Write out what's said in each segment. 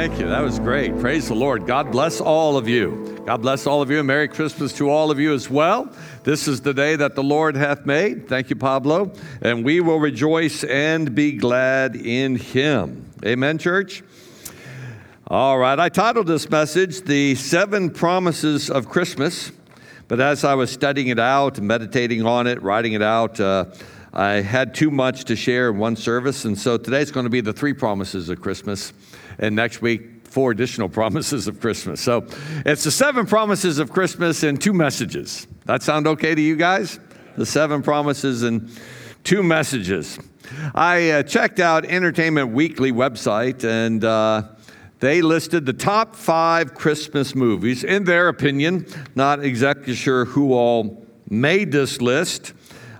Thank you. That was great. Praise the Lord. God bless all of you. God bless all of you. And Merry Christmas to all of you as well. This is the day that the Lord hath made. Thank you, Pablo. And we will rejoice and be glad in him. Amen, church? All right. I titled this message, The Seven Promises of Christmas. But as I was studying it out, meditating on it, writing it out, uh, I had too much to share in one service. And so today's going to be the three promises of Christmas and next week, four additional promises of Christmas. So it's the seven promises of Christmas and two messages. That sound okay to you guys? The seven promises and two messages. I uh, checked out Entertainment Weekly website and uh, they listed the top five Christmas movies in their opinion. Not exactly sure who all made this list.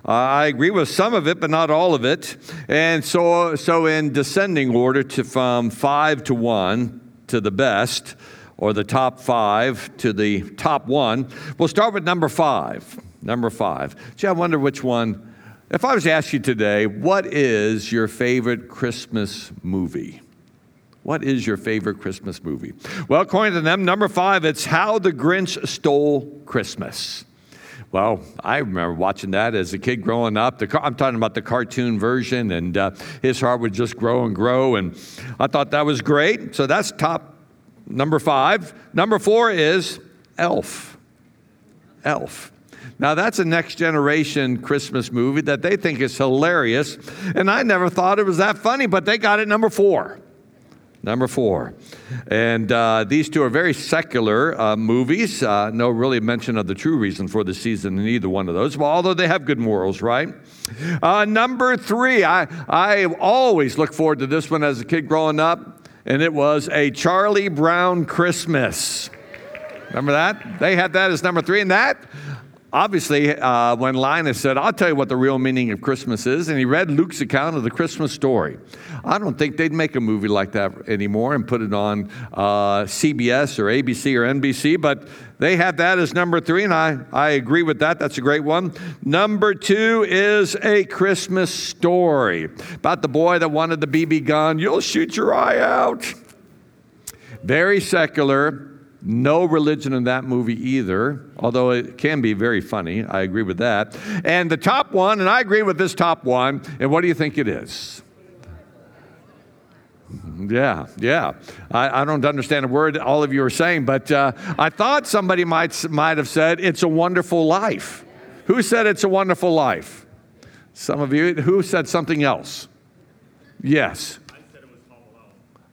I agree with some of it, but not all of it. And so, so in descending order to from five to one to the best, or the top five to the top one, we'll start with number five. Number five. Gee, I wonder which one. If I was to ask you today, what is your favorite Christmas movie? What is your favorite Christmas movie? Well, according to them, number five, it's How the Grinch Stole Christmas. Well, I remember watching that as a kid growing up. The, I'm talking about the cartoon version, and uh, his heart would just grow and grow. And I thought that was great. So that's top number five. Number four is Elf. Elf. Now, that's a next generation Christmas movie that they think is hilarious. And I never thought it was that funny, but they got it number four. Number four. And uh, these two are very secular uh, movies. Uh, no really mention of the true reason for the season in either one of those, well, although they have good morals, right? Uh, number three, I, I always look forward to this one as a kid growing up, and it was A Charlie Brown Christmas. Remember that? They had that as number three, and that obviously, uh, when Linus said, I'll tell you what the real meaning of Christmas is, and he read Luke's account of the Christmas story. I don't think they'd make a movie like that anymore and put it on uh, CBS or ABC or NBC, but they had that as number three, and I, I agree with that. That's a great one. Number two is A Christmas Story about the boy that wanted the BB gun. You'll shoot your eye out. Very secular no religion in that movie either, although it can be very funny. I agree with that. And the top one, and I agree with this top one, and what do you think it is? Yeah, yeah. I, I, don't understand a word all of you are saying, but uh, I thought somebody might, might have said, It's a wonderful life. Who said it's a wonderful life? Some of you. Who said something else? Yes.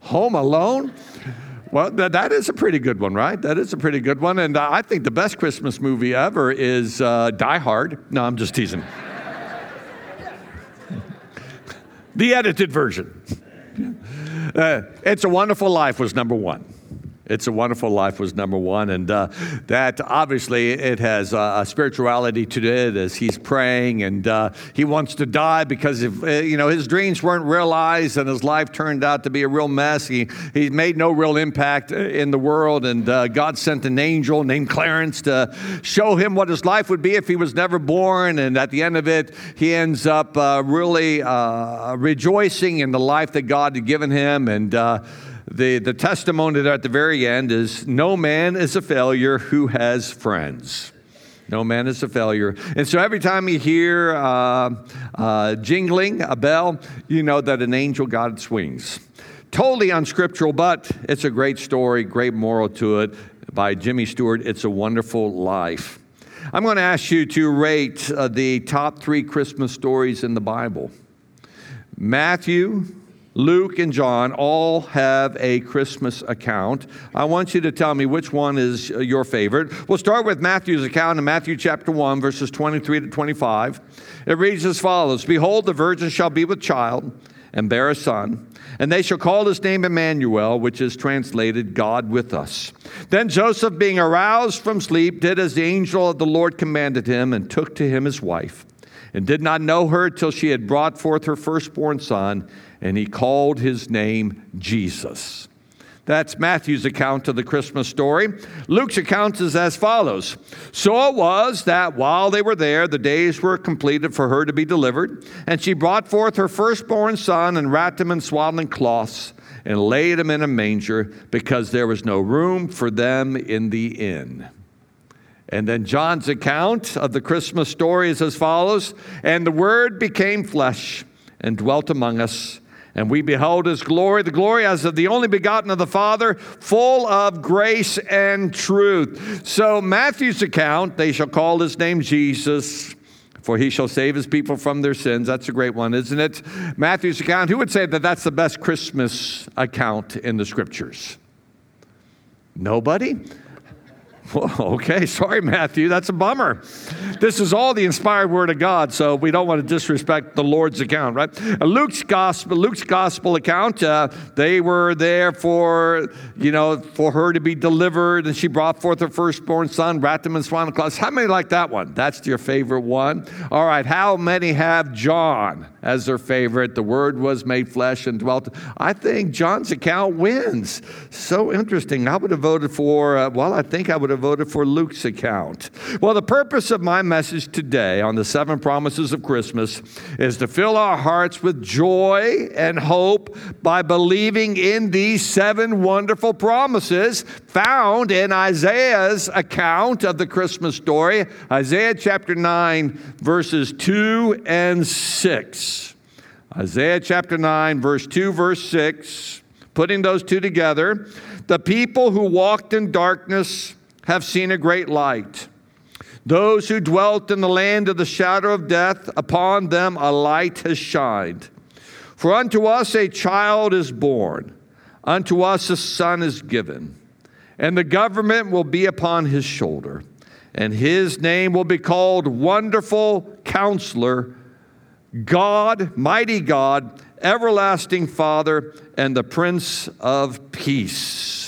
Home Alone. Well, that, that is a pretty good one, right? That is a pretty good one. And uh, I think the best Christmas movie ever is uh, Die Hard. No, I'm just teasing. the edited version. Uh, it's a Wonderful Life was number one. It's a Wonderful Life was number one, and uh, that obviously it has uh, a spirituality to it as he's praying, and uh, he wants to die because if uh, you know his dreams weren't realized and his life turned out to be a real mess. He he made no real impact uh, in the world, and uh, God sent an angel named Clarence to show him what his life would be if he was never born, and at the end of it, he ends up really rejoicing in the life that God had given him, and the, the testimony at the very end is no man is a failure who has friends. No man is a failure. And so every time you hear uh, uh, jingling a bell, you know that an angel God swings. Totally unscriptural, but it's a great story, great moral to it by Jimmy Stewart. It's a wonderful life. I'm going to ask you to rate uh, the top three Christmas stories in the Bible Matthew, Luke and John all have a Christmas account. I want you to tell me which one is uh, your favorite. We'll start with Matthew's account in Matthew chapter 1, verses 23 to 25. It reads as follows Behold, the virgin shall be with child and bear a son, and they shall call his name Emmanuel, which is translated God with us. Then Joseph, being aroused from sleep, did as the angel of the Lord commanded him, and took to him his wife, and did not know her till she had brought forth her firstborn son and he called his name Jesus. That's Matthew's account of the Christmas story. Luke's account is as follows So it was that while they were there, the days were completed for her to be delivered, and she brought forth her firstborn son and wrapped him in swaddling cloths and laid him in a manger because there was no room for them in the inn. And then John's account of the Christmas story is as follows And the Word became flesh and dwelt among us and we behold his glory, the glory as of the only begotten of the Father, full of grace and truth. So, Matthew's account, they shall call his name Jesus, for he shall save his people from their sins. That's a great one, isn't it? Matthew's account, who would say that that's the best Christmas account in the scriptures? Nobody? Well, okay, sorry, Matthew, that's a bummer. This is all the inspired word of God, so we don't want to disrespect the Lord's account, right? Uh, Luke's gospel, Luke's gospel account, uh, they were there for, you know, for her to be delivered, and she brought forth her firstborn son, wrapped him in swaddling cloths. How many like that one? That's your favorite one. All right, how many have John as their favorite? The Word was made flesh and dwelt. I think John's account wins. So interesting. I would have voted for. Uh, well, I think I would have voted for Luke's account. Well, the purpose of my message today on the seven promises of Christmas is to fill our hearts with joy and hope by believing in these seven wonderful promises found in Isaiah's account of the Christmas story, Isaiah chapter 9, verses 2 and 6. Isaiah chapter 9, verse 2, verse 6, putting those two together. The people who walked in darkness have seen a great light. Those who dwelt in the land of the shadow of death, upon them a light has shined. For unto us a child is born, unto us a son is given, and the government will be upon his shoulder, and his name will be called Wonderful Counselor, God, Mighty God, Everlasting Father, and the Prince of Peace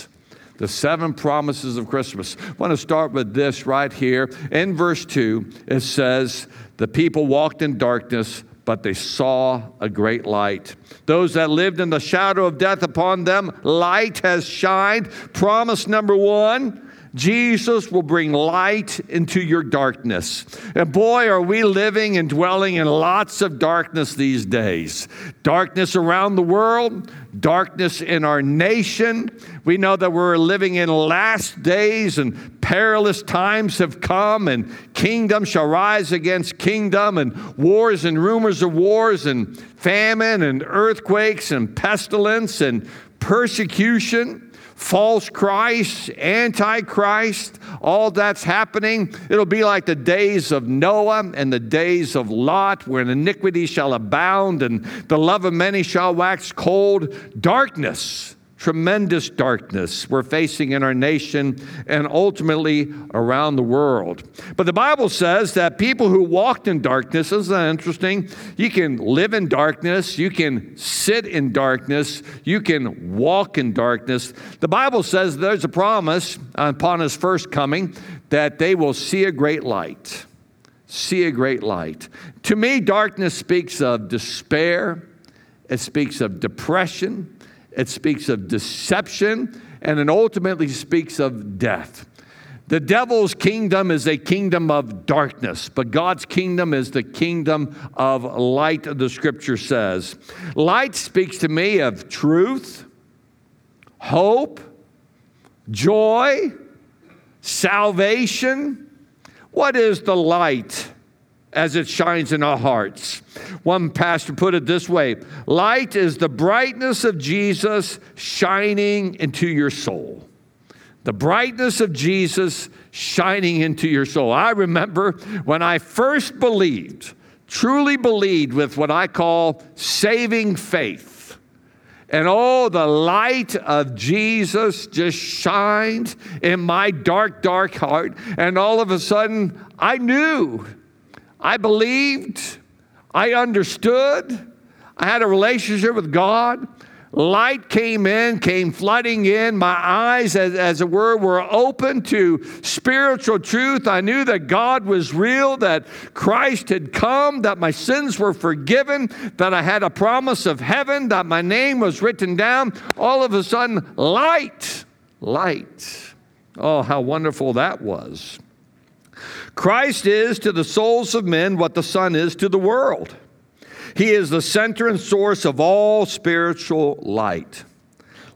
the seven promises of Christmas. I want to start with this right here. In verse 2, it says, The people walked in darkness, but they saw a great light. Those that lived in the shadow of death upon them, light has shined. Promise number one Jesus will bring light into your darkness. And boy, are we living and dwelling in lots of darkness these days. Darkness around the world, darkness in our nation. We know that we're living in last days and perilous times have come, and kingdom shall rise against kingdom, and wars and rumors of wars, and famine, and earthquakes, and pestilence, and persecution false Christ, antichrist, all that's happening. It'll be like the days of Noah and the days of Lot, where iniquity shall abound and the love of many shall wax cold. Darkness tremendous darkness we're facing in our nation and ultimately around the world. But the Bible says that people who walked in darkness, isn't that interesting? You can live in darkness, you can sit in darkness, you can walk in darkness. The Bible says there's a promise upon his first coming that they will see a great light. See a great light. To me, darkness speaks of despair, it speaks of depression. It speaks of deception, and it ultimately speaks of death. The devil's kingdom is a kingdom of darkness, but God's kingdom is the kingdom of light, the scripture says. Light speaks to me of truth, hope, joy, salvation. What is the light? As it shines in our hearts. One pastor put it this way Light is the brightness of Jesus shining into your soul. The brightness of Jesus shining into your soul. I remember when I first believed, truly believed with what I call saving faith. And oh, the light of Jesus just shined in my dark, dark heart. And all of a sudden, I knew I believed, I understood, I had a relationship with God. light came in, came flooding in. My eyes, as, as, it were, were open to spiritual truth. I knew that God was real, that Christ had come, that my sins were forgiven, that I had a promise of heaven, that my name was written down. All of a sudden, light, light. Oh, how wonderful that was. Christ is to the souls of men what the sun is to the world. He is the center and source of all spiritual light.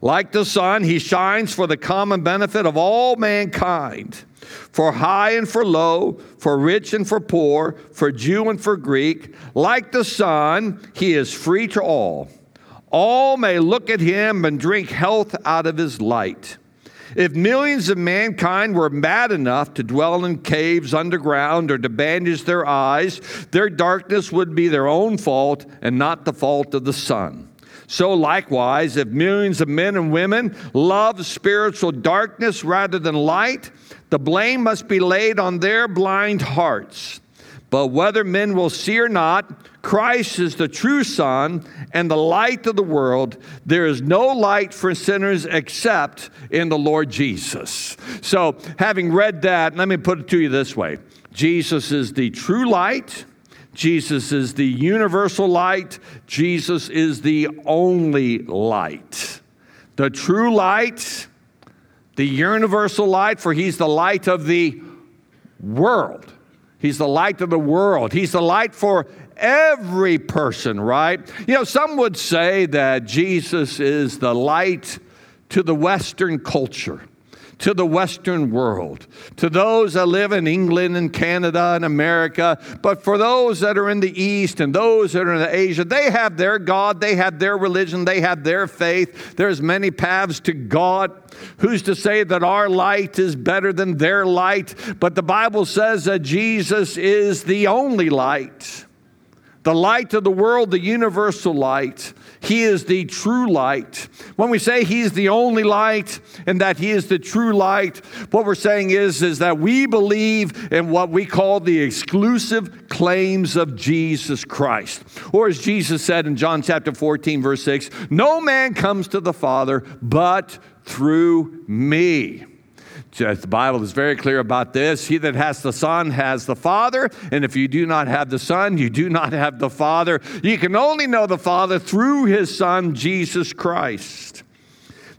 Like the sun, he shines for the common benefit of all mankind, for high and for low, for rich and for poor, for Jew and for Greek. Like the sun, he is free to all. All may look at him and drink health out of his light. If millions of mankind were mad enough to dwell in caves underground or to bandage their eyes, their darkness would be their own fault and not the fault of the sun. So, likewise, if millions of men and women love spiritual darkness rather than light, the blame must be laid on their blind hearts. But whether men will see or not, Christ is the true sun and the light of the world. There is no light for sinners except in the Lord Jesus. So, having read that, let me put it to you this way Jesus is the true light. Jesus is the universal light. Jesus is the only light. The true light, the universal light, for he's the light of the world. He's the light of the world. He's the light for every person, right? You know, some would say that Jesus is the light to the Western culture to the Western world, to those that live in England and Canada and America. But for those that are in the East and those that are in Asia, they have their God, they have their religion, they have their faith. There's many paths to God. Who's to say that our light is better than their light? But the Bible says that Jesus is the only light, the light of the world, the universal light. He is the true light. When we say He's the only light and that He is the true light, what we're saying is, is that we believe in what we call the exclusive claims of Jesus Christ. Or as Jesus said in John chapter 14, verse 6, no man comes to the Father but through me. The Bible is very clear about this. He that has the Son has the Father, and if you do not have the Son, you do not have the Father. You can only know the Father through his Son, Jesus Christ.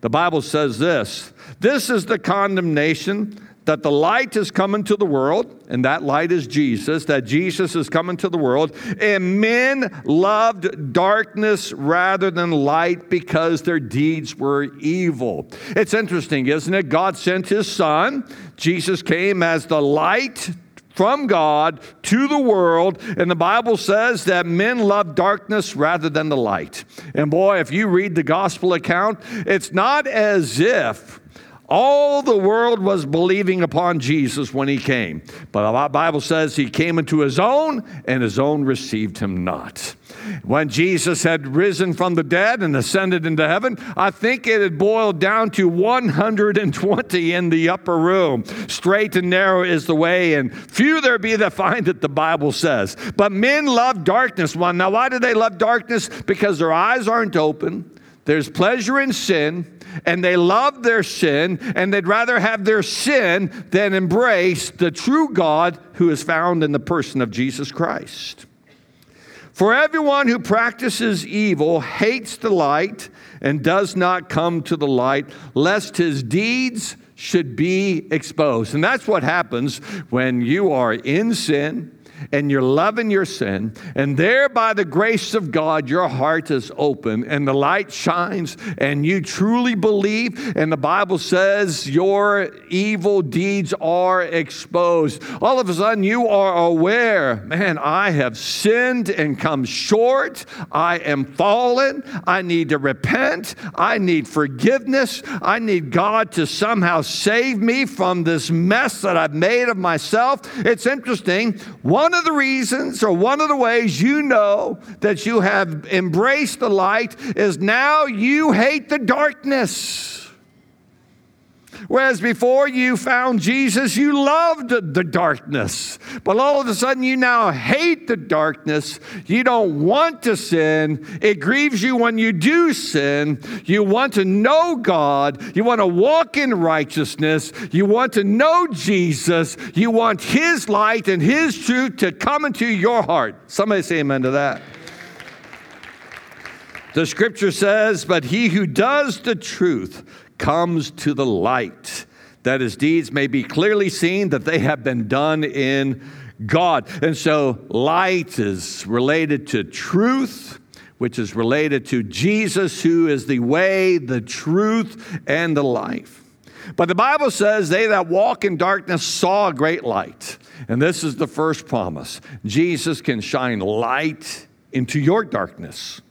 The Bible says this this is the condemnation that the light is coming to the world, and that light is Jesus, that Jesus is coming to the world, and men loved darkness rather than light because their deeds were evil. It's interesting, isn't it? God sent his son, Jesus came as the light from God to the world. And the Bible says that men love darkness rather than the light. And boy, if you read the gospel account, it's not as if all the world was believing upon Jesus when he came. But the Bible says he came into his own, and his own received him not. When Jesus had risen from the dead and ascended into heaven, I think it had boiled down to 120 in the upper room. Straight and narrow is the way, and few there be that find it, the Bible says. But men love darkness. Well, now, why do they love darkness? Because their eyes aren't open, there's pleasure in sin and they love their sin, and they'd rather have their sin than embrace the true God who is found in the person of Jesus Christ. For everyone who practices evil hates the light and does not come to the light, lest his deeds should be exposed. And that's what happens when you are in sin and you're loving your sin, and there by the grace of God, your heart is open and the light shines, and you truly believe, and the Bible says your evil deeds are exposed. All of a sudden, you are aware, man, I have sinned and come short. I am fallen. I need to repent. I need forgiveness. I need God to somehow save me from this mess that I've made of myself. It's interesting. One of the reasons or one of the ways you know that you have embraced the light is now you hate the darkness. Whereas before you found Jesus, you loved the darkness. But all of a sudden, you now hate the darkness. You don't want to sin. It grieves you when you do sin. You want to know God. You want to walk in righteousness. You want to know Jesus. You want His light and His truth to come into your heart. Somebody say amen to that. The scripture says, But he who does the truth, comes to the light, that his deeds may be clearly seen that they have been done in God. And so, light is related to truth, which is related to Jesus, who is the way, the truth, and the life. But the Bible says, They that walk in darkness saw a great light. And this is the first promise Jesus can shine light into your darkness.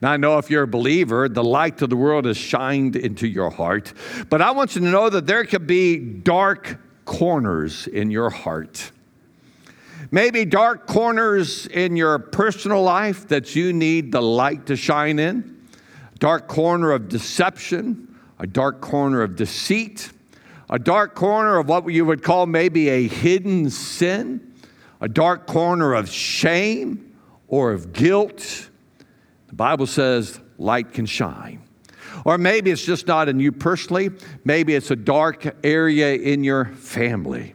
Now, I know if you're a believer, the light of the world has shined into your heart. But I want you to know that there could be dark corners in your heart. Maybe dark corners in your personal life that you need the light to shine in. Dark corner of deception, a dark corner of deceit, a dark corner of what you would call maybe a hidden sin, a dark corner of shame or of guilt the Bible says light can shine. Or maybe it's just not in you personally, maybe it's a dark area in your family.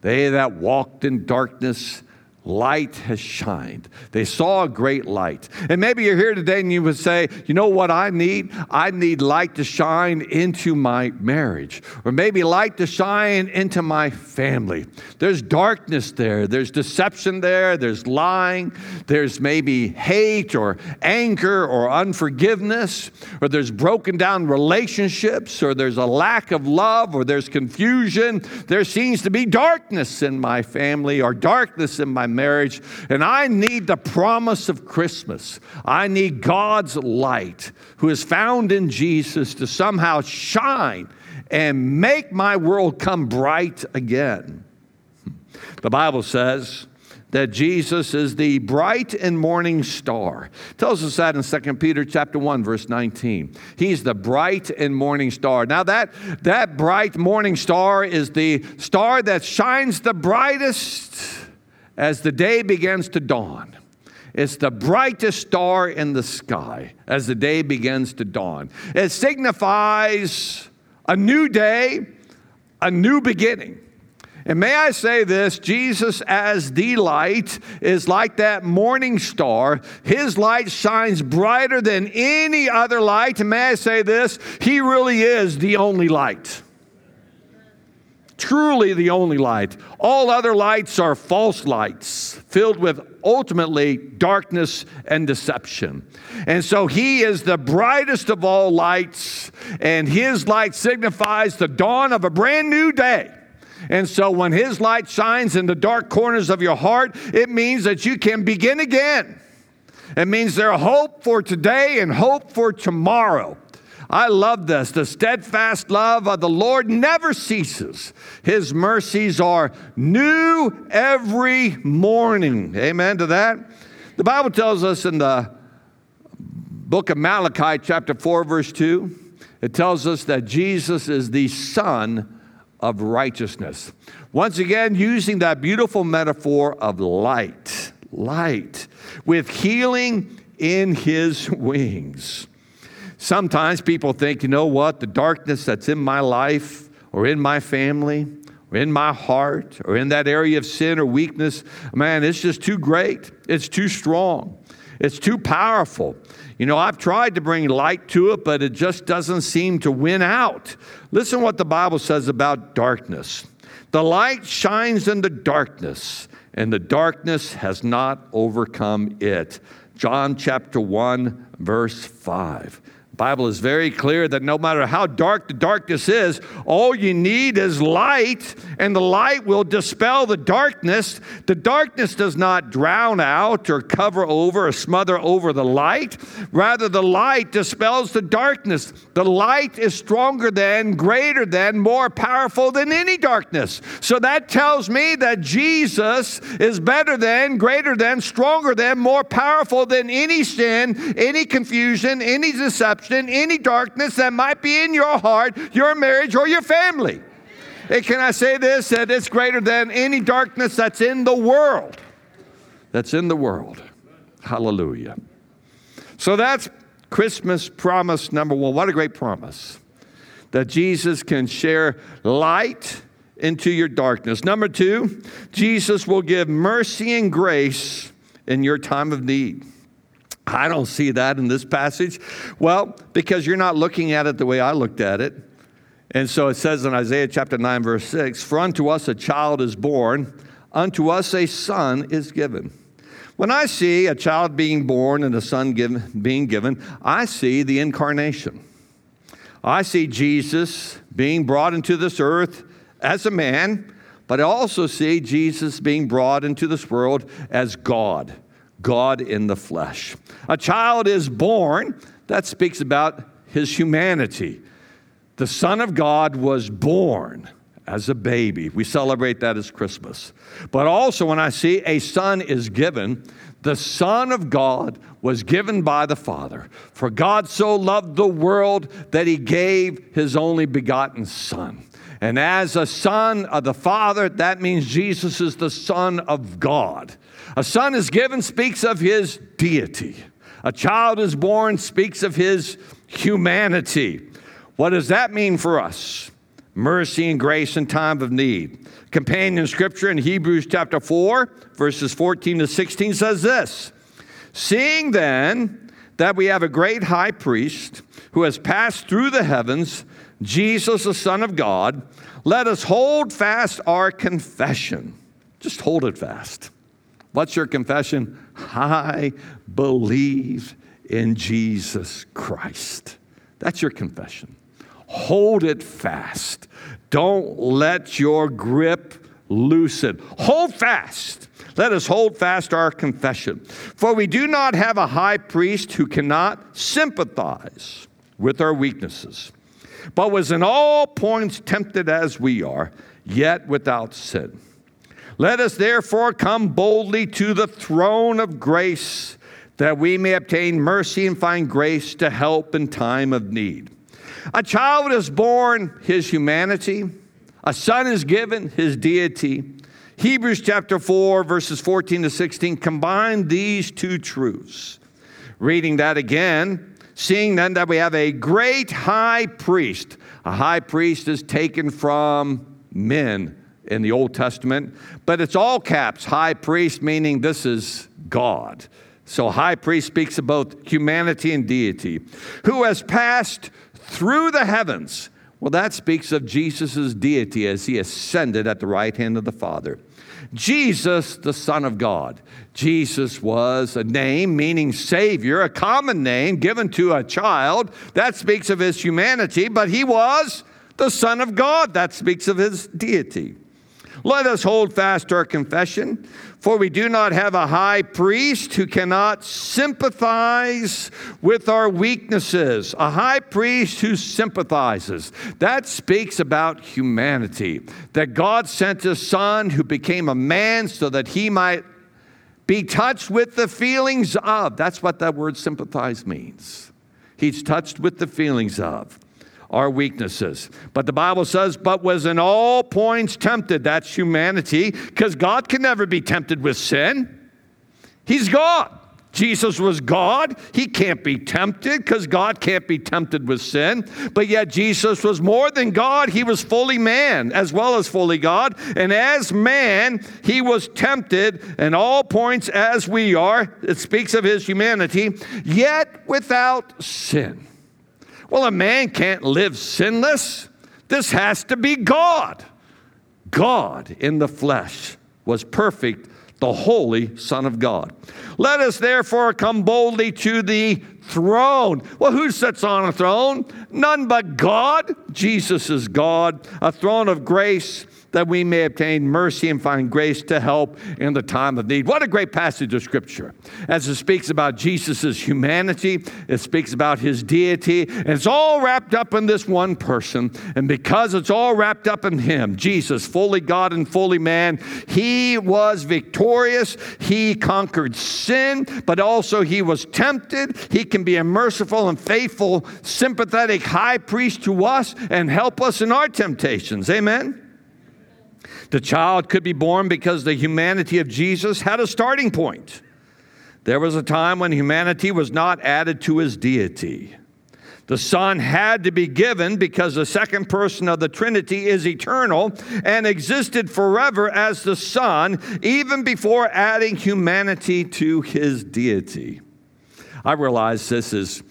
They that walked in darkness light has shined. They saw a great light. And maybe you're here today and you would say, you know what I need? I need light to shine into my marriage, or maybe light to shine into my family. There's darkness there, there's deception there, there's lying, there's maybe hate or anger or unforgiveness, or there's broken down relationships, or there's a lack of love, or there's confusion. There seems to be darkness in my family or darkness in my marriage, and I need the promise of Christmas. I need God's light, who is found in Jesus, to somehow shine and make my world come bright again. The Bible says, that Jesus is the bright and morning star. It tells us that in 2 Peter chapter 1 verse 19. He's the bright and morning star. Now that that bright morning star is the star that shines the brightest as the day begins to dawn. It's the brightest star in the sky as the day begins to dawn. It signifies a new day, a new beginning. And may I say this Jesus, as the light, is like that morning star. His light shines brighter than any other light. And may I say this? He really is the only light truly the only light. All other lights are false lights filled with ultimately darkness and deception. And so he is the brightest of all lights, and his light signifies the dawn of a brand new day. And so when his light shines in the dark corners of your heart, it means that you can begin again. It means there's hope for today and hope for tomorrow. I love this. The steadfast love of the Lord never ceases. His mercies are new every morning. Amen to that. The Bible tells us in the book of Malachi, chapter 4, verse 2, it tells us that Jesus is the Sun of righteousness. Once again, using that beautiful metaphor of light, light, with healing in his wings. Sometimes people think, you know what, the darkness that's in my life or in my family or in my heart or in that area of sin or weakness, man, it's just too great. It's too strong. It's too powerful. You know, I've tried to bring light to it, but it just doesn't seem to win out. Listen what the Bible says about darkness. The light shines in the darkness, and the darkness has not overcome it. John chapter 1, verse 5. Bible is very clear that no matter how dark the darkness is, all you need is light, and the light will dispel the darkness. The darkness does not drown out or cover over or smother over the light. Rather, the light dispels the darkness. The light is stronger than, greater than, more powerful than any darkness. So that tells me that Jesus is better than, greater than, stronger than, more powerful than any sin, any confusion, any deception deception, any darkness that might be in your heart, your marriage, or your family. Hey, can I say this? That it's greater than any darkness that's in the world. That's in the world. Hallelujah. So that's Christmas promise number one. What a great promise that Jesus can share light into your darkness. Number two, Jesus will give mercy and grace in your time of need. I don't see that in this passage. Well, because you're not looking at it the way I looked at it. And so it says in Isaiah chapter 9, verse 6 For unto us a child is born, unto us a son is given. When I see a child being born and a son given, being given, I see the incarnation. I see Jesus being brought into this earth as a man, but I also see Jesus being brought into this world as God, God in the flesh. A child is born, that speaks about his humanity. The Son of God was born as a baby. We celebrate that as Christmas. But also, when I see a son is given, the Son of God was given by the Father. For God so loved the world that he gave his only begotten Son. And as a son of the Father, that means Jesus is the Son of God. A son is given speaks of his deity. A child is born speaks of his humanity. What does that mean for us? Mercy and grace in time of need. Companion scripture in Hebrews chapter 4, verses 14 to 16 says this Seeing then that we have a great high priest who has passed through the heavens, Jesus, the Son of God, let us hold fast our confession. Just hold it fast. What's your confession? I believe in Jesus Christ. That's your confession. Hold it fast. Don't let your grip loosen. Hold fast. Let us hold fast our confession. For we do not have a high priest who cannot sympathize with our weaknesses, but was in all points tempted as we are, yet without sin. Let us therefore come boldly to the throne of grace that we may obtain mercy and find grace to help in time of need. A child is born, his humanity. A son is given, his deity. Hebrews chapter 4, verses 14 to 16 combine these two truths. Reading that again, seeing then that we have a great high priest. A high priest is taken from men in the Old Testament, but it's all caps, high priest, meaning this is God. So, high priest speaks of both humanity and deity, who has passed through the heavens. Well, that speaks of Jesus' deity as he ascended at the right hand of the Father. Jesus, the Son of God. Jesus was a name meaning Savior, a common name given to a child. That speaks of his humanity, but he was the Son of God. That speaks of his deity. Let us hold fast our confession, for we do not have a high priest who cannot sympathize with our weaknesses. A high priest who sympathizes. That speaks about humanity. That God sent his son who became a man so that he might be touched with the feelings of. That's what that word sympathize means. He's touched with the feelings of our weaknesses. But the Bible says, but was in all points tempted. That's humanity, because God can never be tempted with sin. He's God. Jesus was God. He can't be tempted because God can't be tempted with sin. But yet, Jesus was more than God. He was fully man as well as fully God. And as man, he was tempted in all points as we are. It speaks of his humanity, yet without sin. Well, a man can't live sinless. This has to be God. God in the flesh was perfect, the holy Son of God. Let us therefore come boldly to the throne. Well, who sits on a throne? None but God. Jesus is God, a throne of grace that we may obtain mercy and find grace to help in the time of need. What a great passage of Scripture. As it speaks about Jesus' humanity, it speaks about his deity, and it's all wrapped up in this one person. And because it's all wrapped up in him, Jesus, fully God and fully man, he was victorious. He conquered sin, but also he was tempted. He can be a merciful and faithful, sympathetic high priest to us and help us in our temptations. Amen. The child could be born because the humanity of Jesus had a starting point. There was a time when humanity was not added to his deity. The Son had to be given because the second person of the Trinity is eternal and existed forever as the Son, even before adding humanity to his deity. I realize this is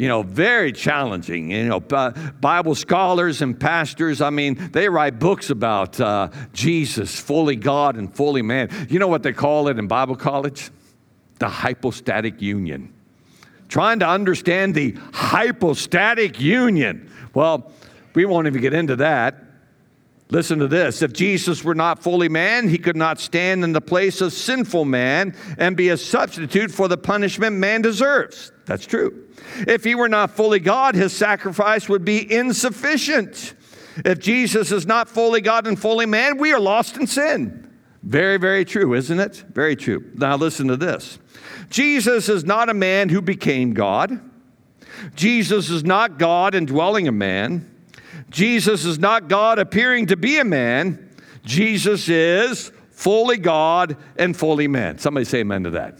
you know, very challenging. You know, Bible scholars and pastors, I mean, they write books about uh, Jesus, fully God and fully man. You know what they call it in Bible college? The hypostatic union. Trying to understand the hypostatic union. Well, we won't even get into that. Listen to this. If Jesus were not fully man, he could not stand in the place of sinful man and be a substitute for the punishment man deserves. That's true. If he were not fully God, his sacrifice would be insufficient. If Jesus is not fully God and fully man, we are lost in sin. Very, very true, isn't it? Very true. Now, listen to this Jesus is not a man who became God. Jesus is not God indwelling a man. Jesus is not God appearing to be a man. Jesus is fully God and fully man. Somebody say amen to that.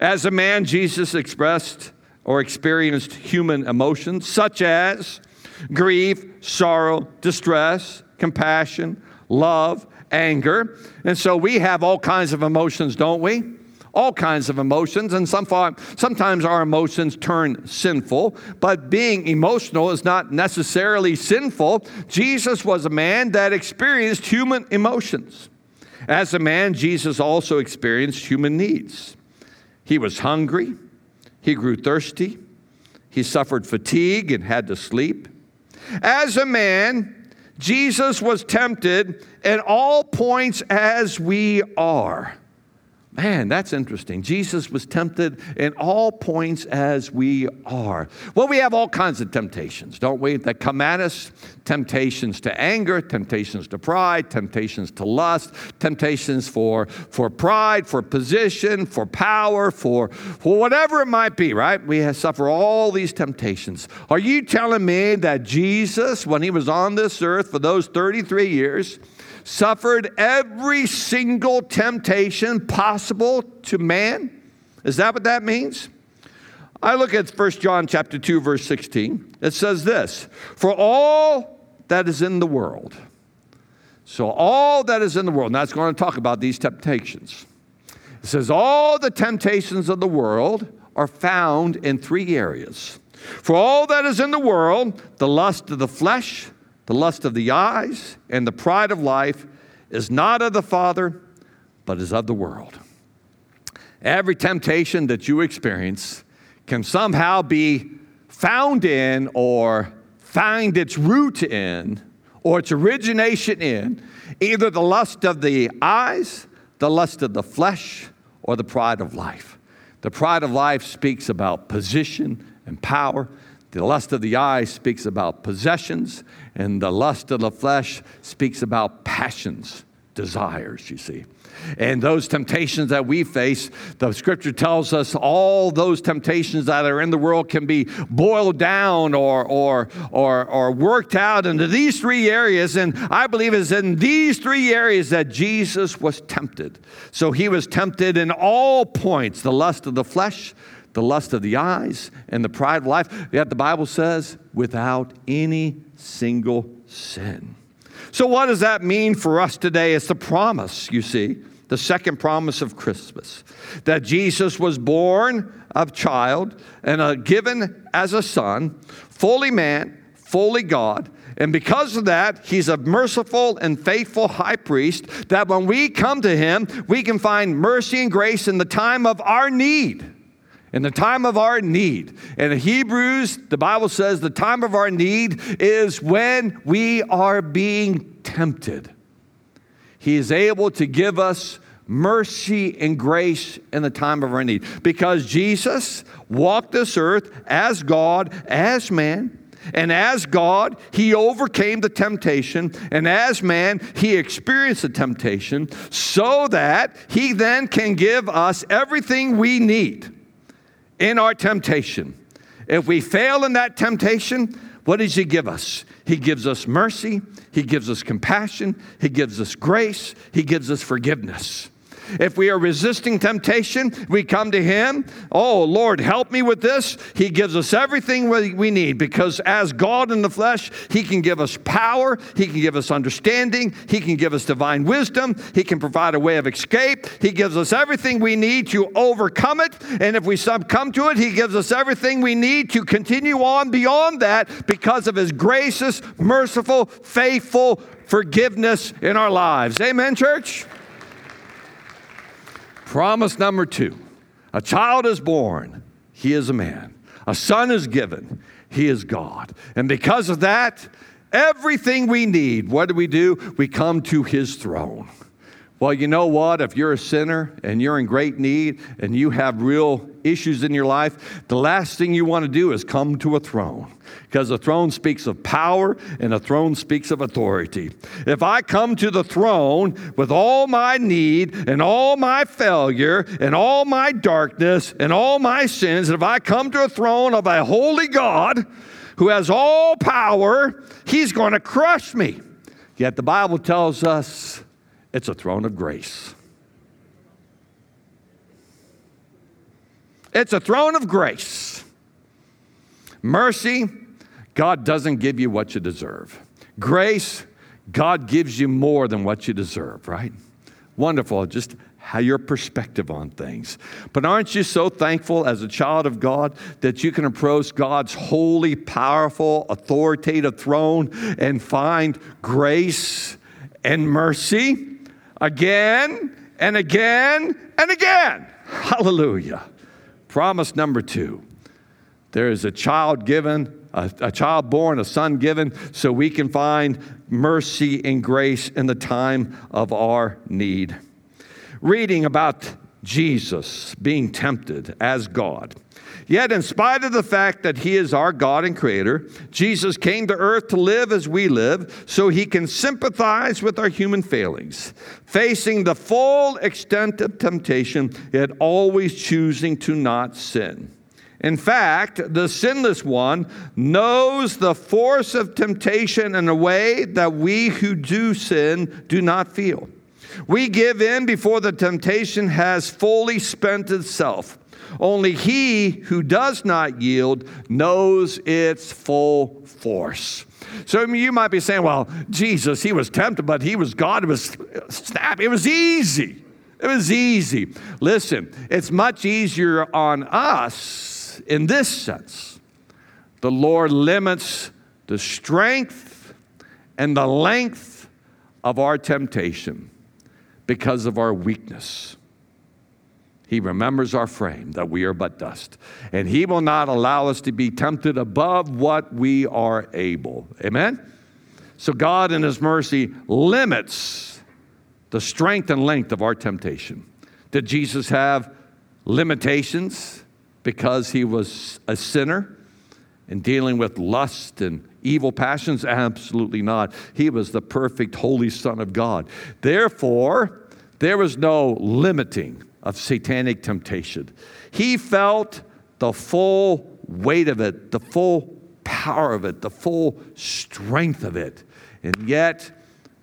As a man, Jesus expressed or experienced human emotions such as grief, sorrow, distress, compassion, love, anger. And so we have all kinds of emotions, don't we? All kinds of emotions, and some, sometimes our emotions turn sinful, but being emotional is not necessarily sinful. Jesus was a man that experienced human emotions. As a man, Jesus also experienced human needs. He was hungry, he grew thirsty, he suffered fatigue and had to sleep. As a man, Jesus was tempted at all points as we are. Man, that's interesting. Jesus was tempted in all points as we are. Well, we have all kinds of temptations, don't we, that come at us temptations to anger, temptations to pride, temptations to lust, temptations for, for pride, for position, for power, for, for whatever it might be, right? We suffer all these temptations. Are you telling me that Jesus, when he was on this earth for those 33 years, suffered every single temptation possible to man? Is that what that means? I look at 1 John chapter 2 verse 16. It says this, "For all that is in the world." So all that is in the world. Now it's going to talk about these temptations. It says all the temptations of the world are found in three areas. For all that is in the world, the lust of the flesh, the lust of the eyes and the pride of life is not of the Father, but is of the world. Every temptation that you experience can somehow be found in or find its root in or its origination in either the lust of the eyes, the lust of the flesh, or the pride of life. The pride of life speaks about position and power. The lust of the eyes speaks about possessions, and the lust of the flesh speaks about passions, desires, you see. And those temptations that we face, the scripture tells us all those temptations that are in the world can be boiled down or, or, or, or worked out into these three areas. And I believe it's in these three areas that Jesus was tempted. So he was tempted in all points the lust of the flesh, the lust of the eyes, and the pride of life. Yet the Bible says, without any single sin. So, what does that mean for us today? It's the promise, you see, the second promise of Christmas that Jesus was born of child and uh, given as a son, fully man, fully God. And because of that, he's a merciful and faithful high priest that when we come to him, we can find mercy and grace in the time of our need. In the time of our need. In Hebrews, the Bible says the time of our need is when we are being tempted. He is able to give us mercy and grace in the time of our need. Because Jesus walked this earth as God, as man, and as God, he overcame the temptation, and as man, he experienced the temptation so that he then can give us everything we need in our temptation. If we fail in that temptation, what does he give us? He gives us mercy, he gives us compassion, he gives us grace, he gives us forgiveness. If we are resisting temptation, we come to Him. Oh, Lord, help me with this. He gives us everything we need because as God in the flesh, He can give us power, He can give us understanding, He can give us divine wisdom, He can provide a way of escape. He gives us everything we need to overcome it. And if we succumb to it, He gives us everything we need to continue on beyond that because of His gracious, merciful, faithful forgiveness in our lives. Amen, church? Promise number two a child is born, he is a man. A son is given, he is God. And because of that, everything we need, what do we do? We come to his throne. Well, you know what? If you're a sinner and you're in great need and you have real issues in your life, the last thing you want to do is come to a throne because a throne speaks of power and a throne speaks of authority. If I come to the throne with all my need and all my failure and all my darkness and all my sins, and if I come to a throne of a holy God who has all power, he's going to crush me. Yet the Bible tells us it's a throne of grace. It's a throne of grace. Mercy, God doesn't give you what you deserve. Grace, God gives you more than what you deserve, right? Wonderful. Just how your perspective on things. But aren't you so thankful as a child of God that you can approach God's holy, powerful, authoritative throne and find grace and mercy? again and again and again. Hallelujah. Promise number two there is a child given, a, a, child born, a son given, so we can find mercy and grace in the time of our need. Reading about Jesus being tempted as God. Yet, in spite of the fact that He is our God and Creator, Jesus came to earth to live as we live so He can sympathize with our human failings, facing the full extent of temptation, yet always choosing to not sin. In fact, the sinless one knows the force of temptation in a way that we who do sin do not feel. We give in before the temptation has fully spent itself. Only he who does not yield knows its full force. So you might be saying, well, Jesus, he was tempted, but he was God. It was snap. It was easy. It was easy. Listen, it's much easier on us in this sense. The Lord limits the strength and the length of our temptation because of our weakness. He remembers our frame, that we are but dust. And He will not allow us to be tempted above what we are able. Amen? So God, in His mercy, limits the strength and length of our temptation. Did Jesus have limitations because He was a sinner in dealing with lust and evil passions? Absolutely not. He was the perfect, holy Son of God. Therefore, there was no limiting of satanic temptation. He felt the full weight of it, the full power of it, the full strength of it, and yet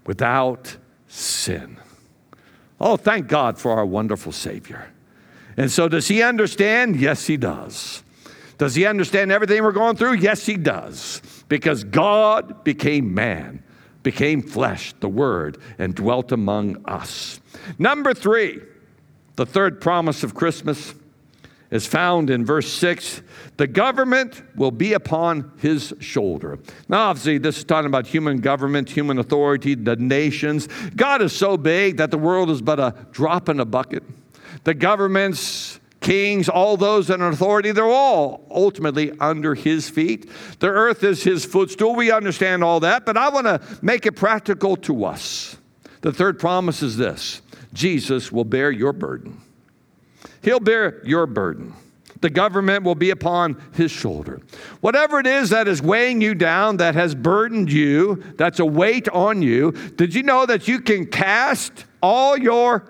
without sin. Oh, thank God for our wonderful Savior. And so, does he understand? Yes, he does. Does he understand everything we're going through? Yes, he does. Because God became man, became flesh, the Word, and dwelt among us. Number three, the third promise of Christmas is found in verse 6 the government will be upon his shoulder. Now, obviously, this is talking about human government, human authority, the nations. God is so big that the world is but a drop in a bucket. The governments kings, all those in authority, they're all ultimately under his feet. The earth is his footstool. We understand all that, but I want to make it practical to us. The third promise is this Jesus will bear your burden. He'll bear your burden. The government will be upon his shoulder. Whatever it is that is weighing you down, that has burdened you, that's a weight on you, did you know that you can cast all your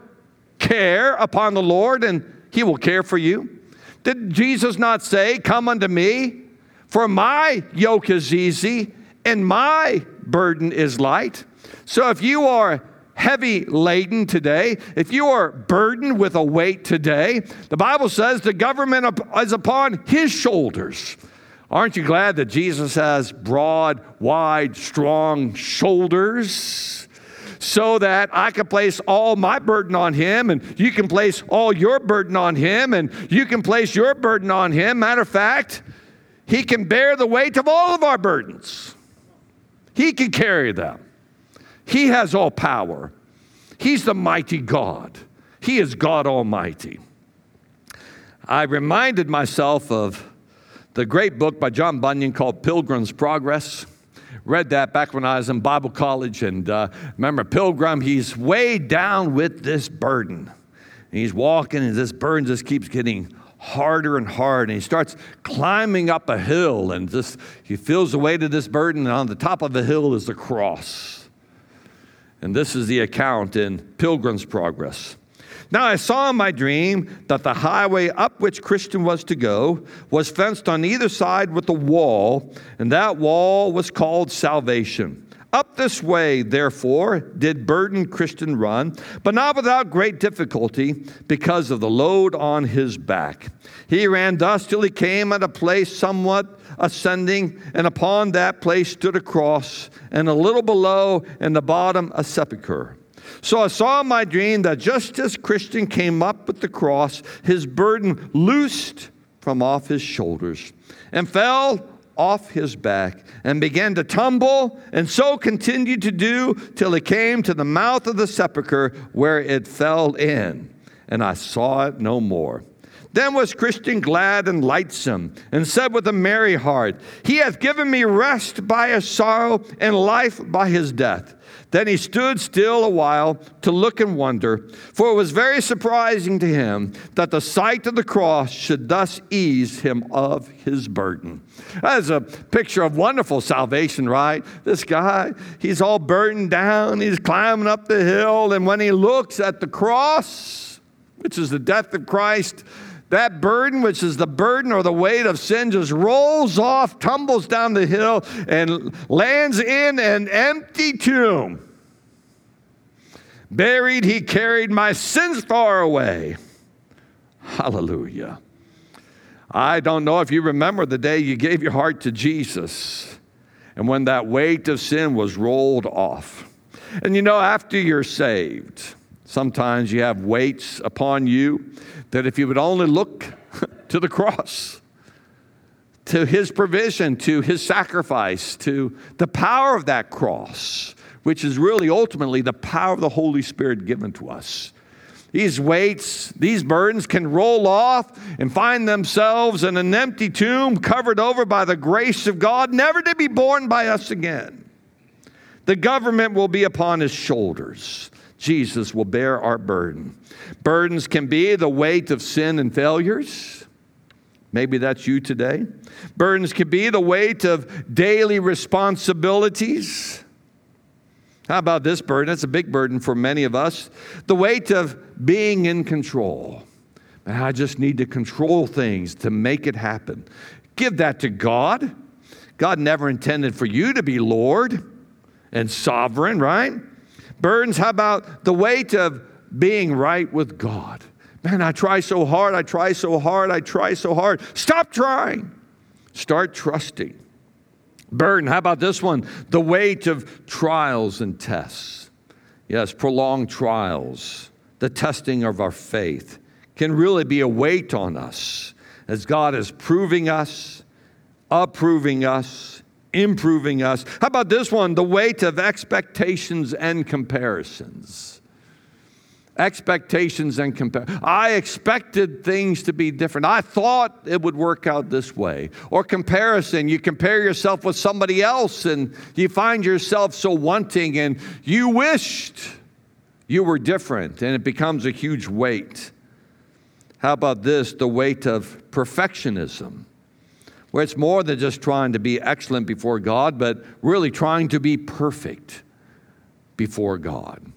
care upon the Lord and he will care for you? Did Jesus not say, Come unto me, for my yoke is easy and my burden is light? So if you are heavy laden today, if you are burdened with a weight today, the Bible says the government is upon his shoulders. Aren't you glad that Jesus has broad, wide, strong shoulders? So that I can place all my burden on him, and you can place all your burden on him, and you can place your burden on him. Matter of fact, he can bear the weight of all of our burdens, he can carry them. He has all power. He's the mighty God. He is God Almighty. I reminded myself of the great book by John Bunyan called Pilgrim's Progress. Read that back when I was in Bible college, and uh, remember Pilgrim, he's weighed down with this burden. And he's walking, and this burden just keeps getting harder and harder. And he starts climbing up a hill, and just he feels the weight of this burden, and on the top of the hill is the cross. And this is the account in Pilgrim's Progress. Now I saw in my dream that the highway up which Christian was to go was fenced on either side with a wall, and that wall was called salvation. Up this way, therefore, did burdened Christian run, but not without great difficulty because of the load on his back. He ran thus till he came at a place somewhat ascending, and upon that place stood a cross, and a little below, in the bottom, a sepulchre. So I saw in my dream that just as Christian came up with the cross, his burden loosed from off his shoulders and fell off his back and began to tumble, and so continued to do till it came to the mouth of the sepulchre where it fell in. And I saw it no more. Then was Christian glad and lightsome, and said with a merry heart, He hath given me rest by his sorrow, and life by his death. Then he stood still a while to look and wonder, for it was very surprising to him that the sight of the cross should thus ease him of his burden. That is a picture of wonderful salvation, right? This guy, he's all burdened down, he's climbing up the hill, and when he looks at the cross, which is the death of Christ, that burden, which is the burden or the weight of sin, just rolls off, tumbles down the hill, and lands in an empty tomb. Buried, he carried my sins far away. Hallelujah. I don't know if you remember the day you gave your heart to Jesus and when that weight of sin was rolled off. And you know, after you're saved, sometimes you have weights upon you that if you would only look to the cross, to his provision, to his sacrifice, to the power of that cross, which is really ultimately the power of the Holy Spirit given to us. These weights, these burdens can roll off and find themselves in an empty tomb covered over by the grace of God, never to be borne by us again. The government will be upon his shoulders. Jesus will bear our burden. Burdens can be the weight of sin and failures. Maybe that's you today. Burdens can be the weight of daily responsibilities. How about this burden? It's a big burden for many of us. The weight of being in control. I just need to control things to make it happen. Give that to God. God never intended for you to be Lord and sovereign, right? Burdens, how about the weight of being right with God? Man, I try so hard, I try so hard, I try so hard. Stop trying. Start trusting. Burden, how about this one? The weight of trials and tests. Yes, prolonged trials, the testing of our faith can really be a weight on us as God is proving us, approving us, improving us. How about this one? The weight of expectations and comparisons. expectations and compare. I expected things to be different. I thought it would work out this way. Or comparison, you compare yourself with somebody else and you find yourself so wanting and you wished you were different and it becomes a huge weight. How about this? The weight of perfectionism. Where it's more than just trying to be excellent before God, but really trying to be perfect before God.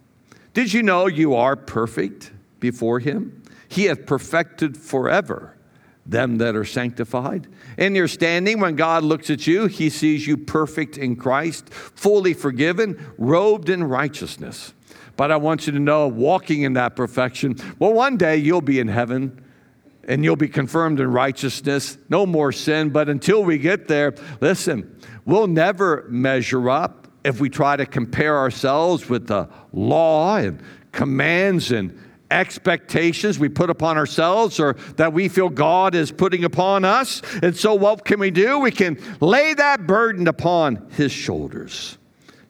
Did you know you are perfect before Him? He hath perfected forever them that are sanctified. In your standing, when God looks at you, He sees you perfect in Christ, fully forgiven, robed in righteousness. But I want you to know, walking in that perfection, well, one day you'll be in heaven and you'll be confirmed in righteousness, no more sin. But until we get there, listen, we'll never measure up if we try to compare ourselves with the law and commands and expectations we put upon ourselves or that we feel God is putting upon us. And so, what can we do? We can lay that burden upon His shoulders.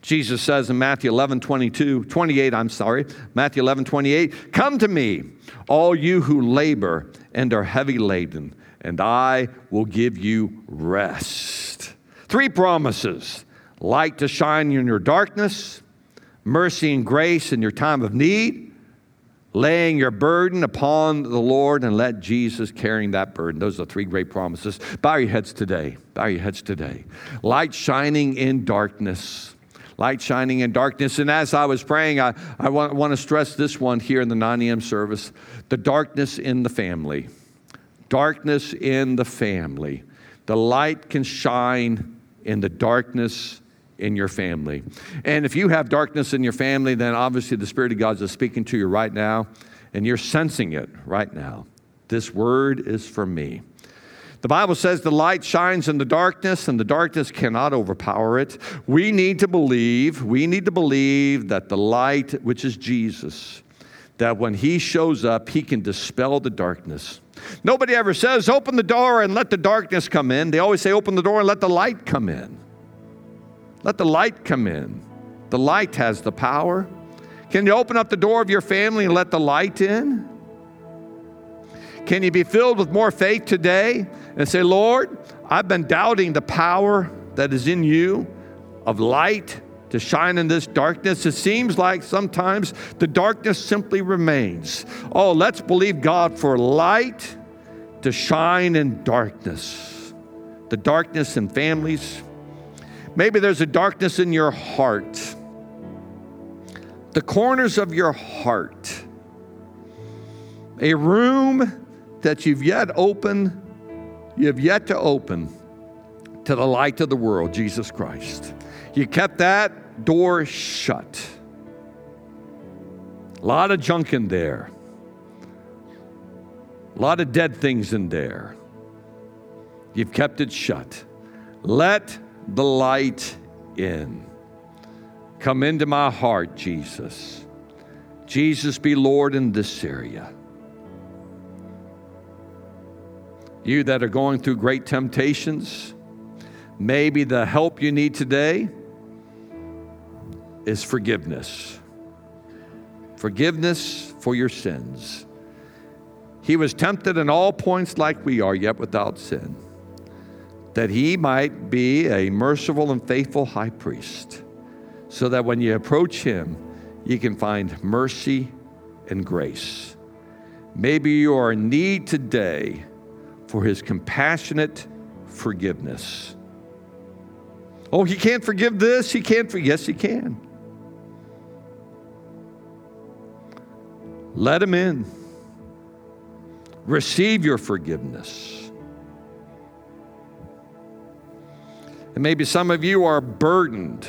Jesus says in Matthew 11, 22, 28, I'm sorry, Matthew 11, 28, Come to me, all you who labor and are heavy laden, and I will give you rest. Three promises light to shine in your darkness, mercy and grace in your time of need, laying your burden upon the Lord and let Jesus carrying that burden. Those are three great promises. Bow your heads today. Bow your heads today. Light shining in darkness. Light shining in darkness. And as I was praying, I, I want, want to stress this one here in the 9 a.m. service the darkness in the family. Darkness in the family. The light can shine in the darkness in your family. And if you have darkness in your family, then obviously the Spirit of God is speaking to you right now, and you're sensing it right now. This word is for me. The Bible says the light shines in the darkness, and the darkness cannot overpower it. We need to believe, we need to believe that the light, which is Jesus, that when He shows up, He can dispel the darkness. Nobody ever says, open the door and let the darkness come in. They always say, open the door and let the light come in. Let the light come in. The light has the power. Can you open up the door of your family and let the light in? Can you be filled with more faith today and say, Lord, I've been doubting the power that is in you of light to shine in this darkness? It seems like sometimes the darkness simply remains. Oh, let's believe God for light to shine in darkness. The darkness in families, Maybe there's a darkness in your heart, the corners of your heart, a room that you've yet opened, you have yet to open to the light of the world, Jesus Christ. You kept that door shut. A lot of junk in there. A lot of dead things in there. You've kept it shut. Let the light in. Come into my heart, Jesus. Jesus be Lord in this area. You that are going through great temptations, maybe the help you need today is forgiveness. Forgiveness for your sins. He was tempted in all points like we are, yet without sin that he might be a merciful and faithful high priest, so that when you approach him, you can find mercy and grace. Maybe you are in need today for his compassionate forgiveness. Oh, he can't forgive this, he can't forgive. Yes, he can. Let him in. Receive your forgiveness. And maybe some of you are burdened.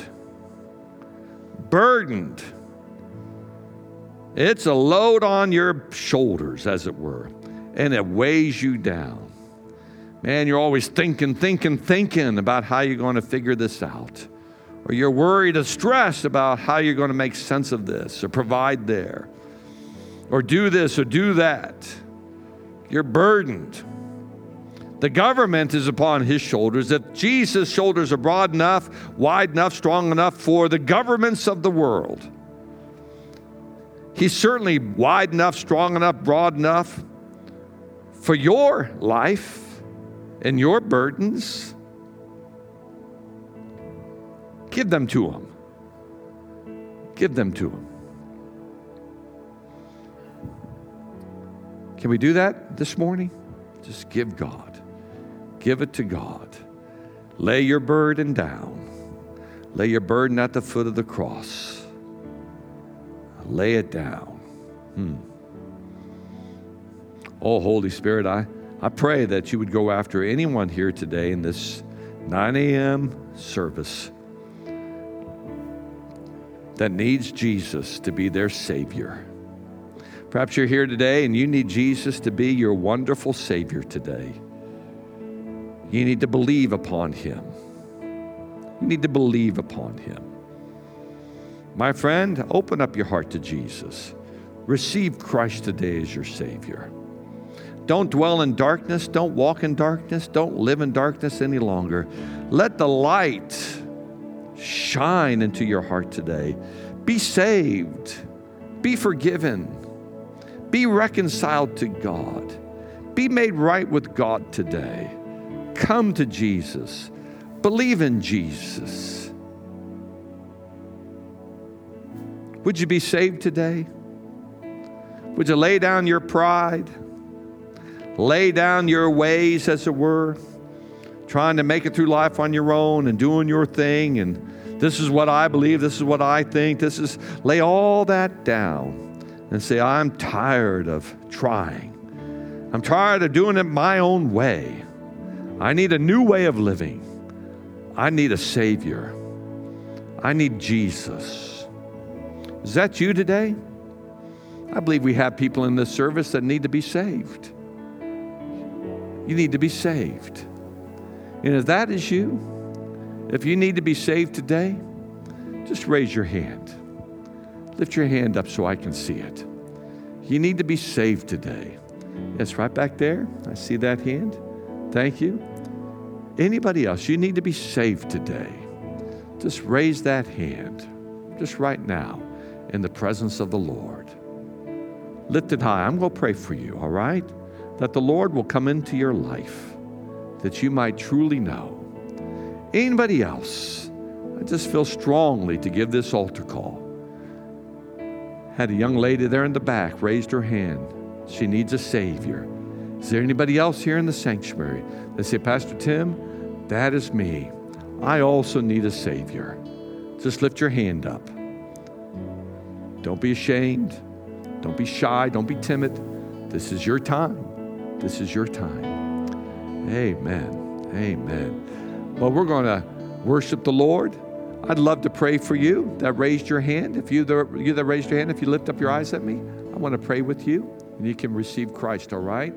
Burdened. It's a load on your shoulders, as it were, and it weighs you down. Man, you're always thinking, thinking, thinking about how you're going to figure this out. Or you're worried or stressed about how you're going to make sense of this or provide there. Or do this or do that. You're burdened. The government is upon his shoulders. If Jesus' shoulders are broad enough, wide enough, strong enough for the governments of the world, He's certainly wide enough, strong enough, broad enough for your life and your burdens. Give them to Him. Give them to Him. Can we do that this morning? Just give God. Give it to God. Lay your burden down. Lay your burden at the foot of the cross. Lay it down. Hmm. Oh, Holy Spirit, I, I pray that you would go after anyone here today in this 9 a.m. service that needs Jesus to be their Savior. Perhaps you're here today and you need Jesus to be your wonderful Savior today. You need to believe upon Him. You need to believe upon Him. My friend, open up your heart to Jesus. Receive Christ today as your Savior. Don't dwell in darkness. Don't walk in darkness. Don't live in darkness any longer. Let the light shine into your heart today. Be saved. Be forgiven. Be reconciled to God. Be made right with God today. Come to Jesus. Believe in Jesus. Would you be saved today? Would you lay down your pride? Lay down your ways, as it were, trying to make it through life on your own and doing your thing. And this is what I believe, this is what I think. This is, lay all that down and say, I'm tired of trying. I'm tired of doing it my own way. I need a new way of living. I need a Savior. I need Jesus. Is that you today? I believe we have people in this service that need to be saved. You need to be saved. And if that is you, if you need to be saved today, just raise your hand. Lift your hand up so I can see it. You need to be saved today. It's right back there. I see that hand. Thank you. Anybody else, you need to be saved today. Just raise that hand, just right now, in the presence of the Lord. Lift it high. I'm going to pray for you, all right? That the Lord will come into your life, that you might truly know. Anybody else, I just feel strongly to give this altar call. Had a young lady there in the back raised her hand. She needs a Savior. Is there anybody else here in the sanctuary that say, Pastor Tim, that is me. I also need a Savior. Just lift your hand up. Don't be ashamed. Don't be shy. Don't be timid. This is your time. This is your time. Amen. Amen. Well, we're going to worship the Lord. I'd love to pray for you that raised your hand. If you, the, you that raised your hand, if you lift up your eyes at me, I want to pray with you and you can receive Christ, all right?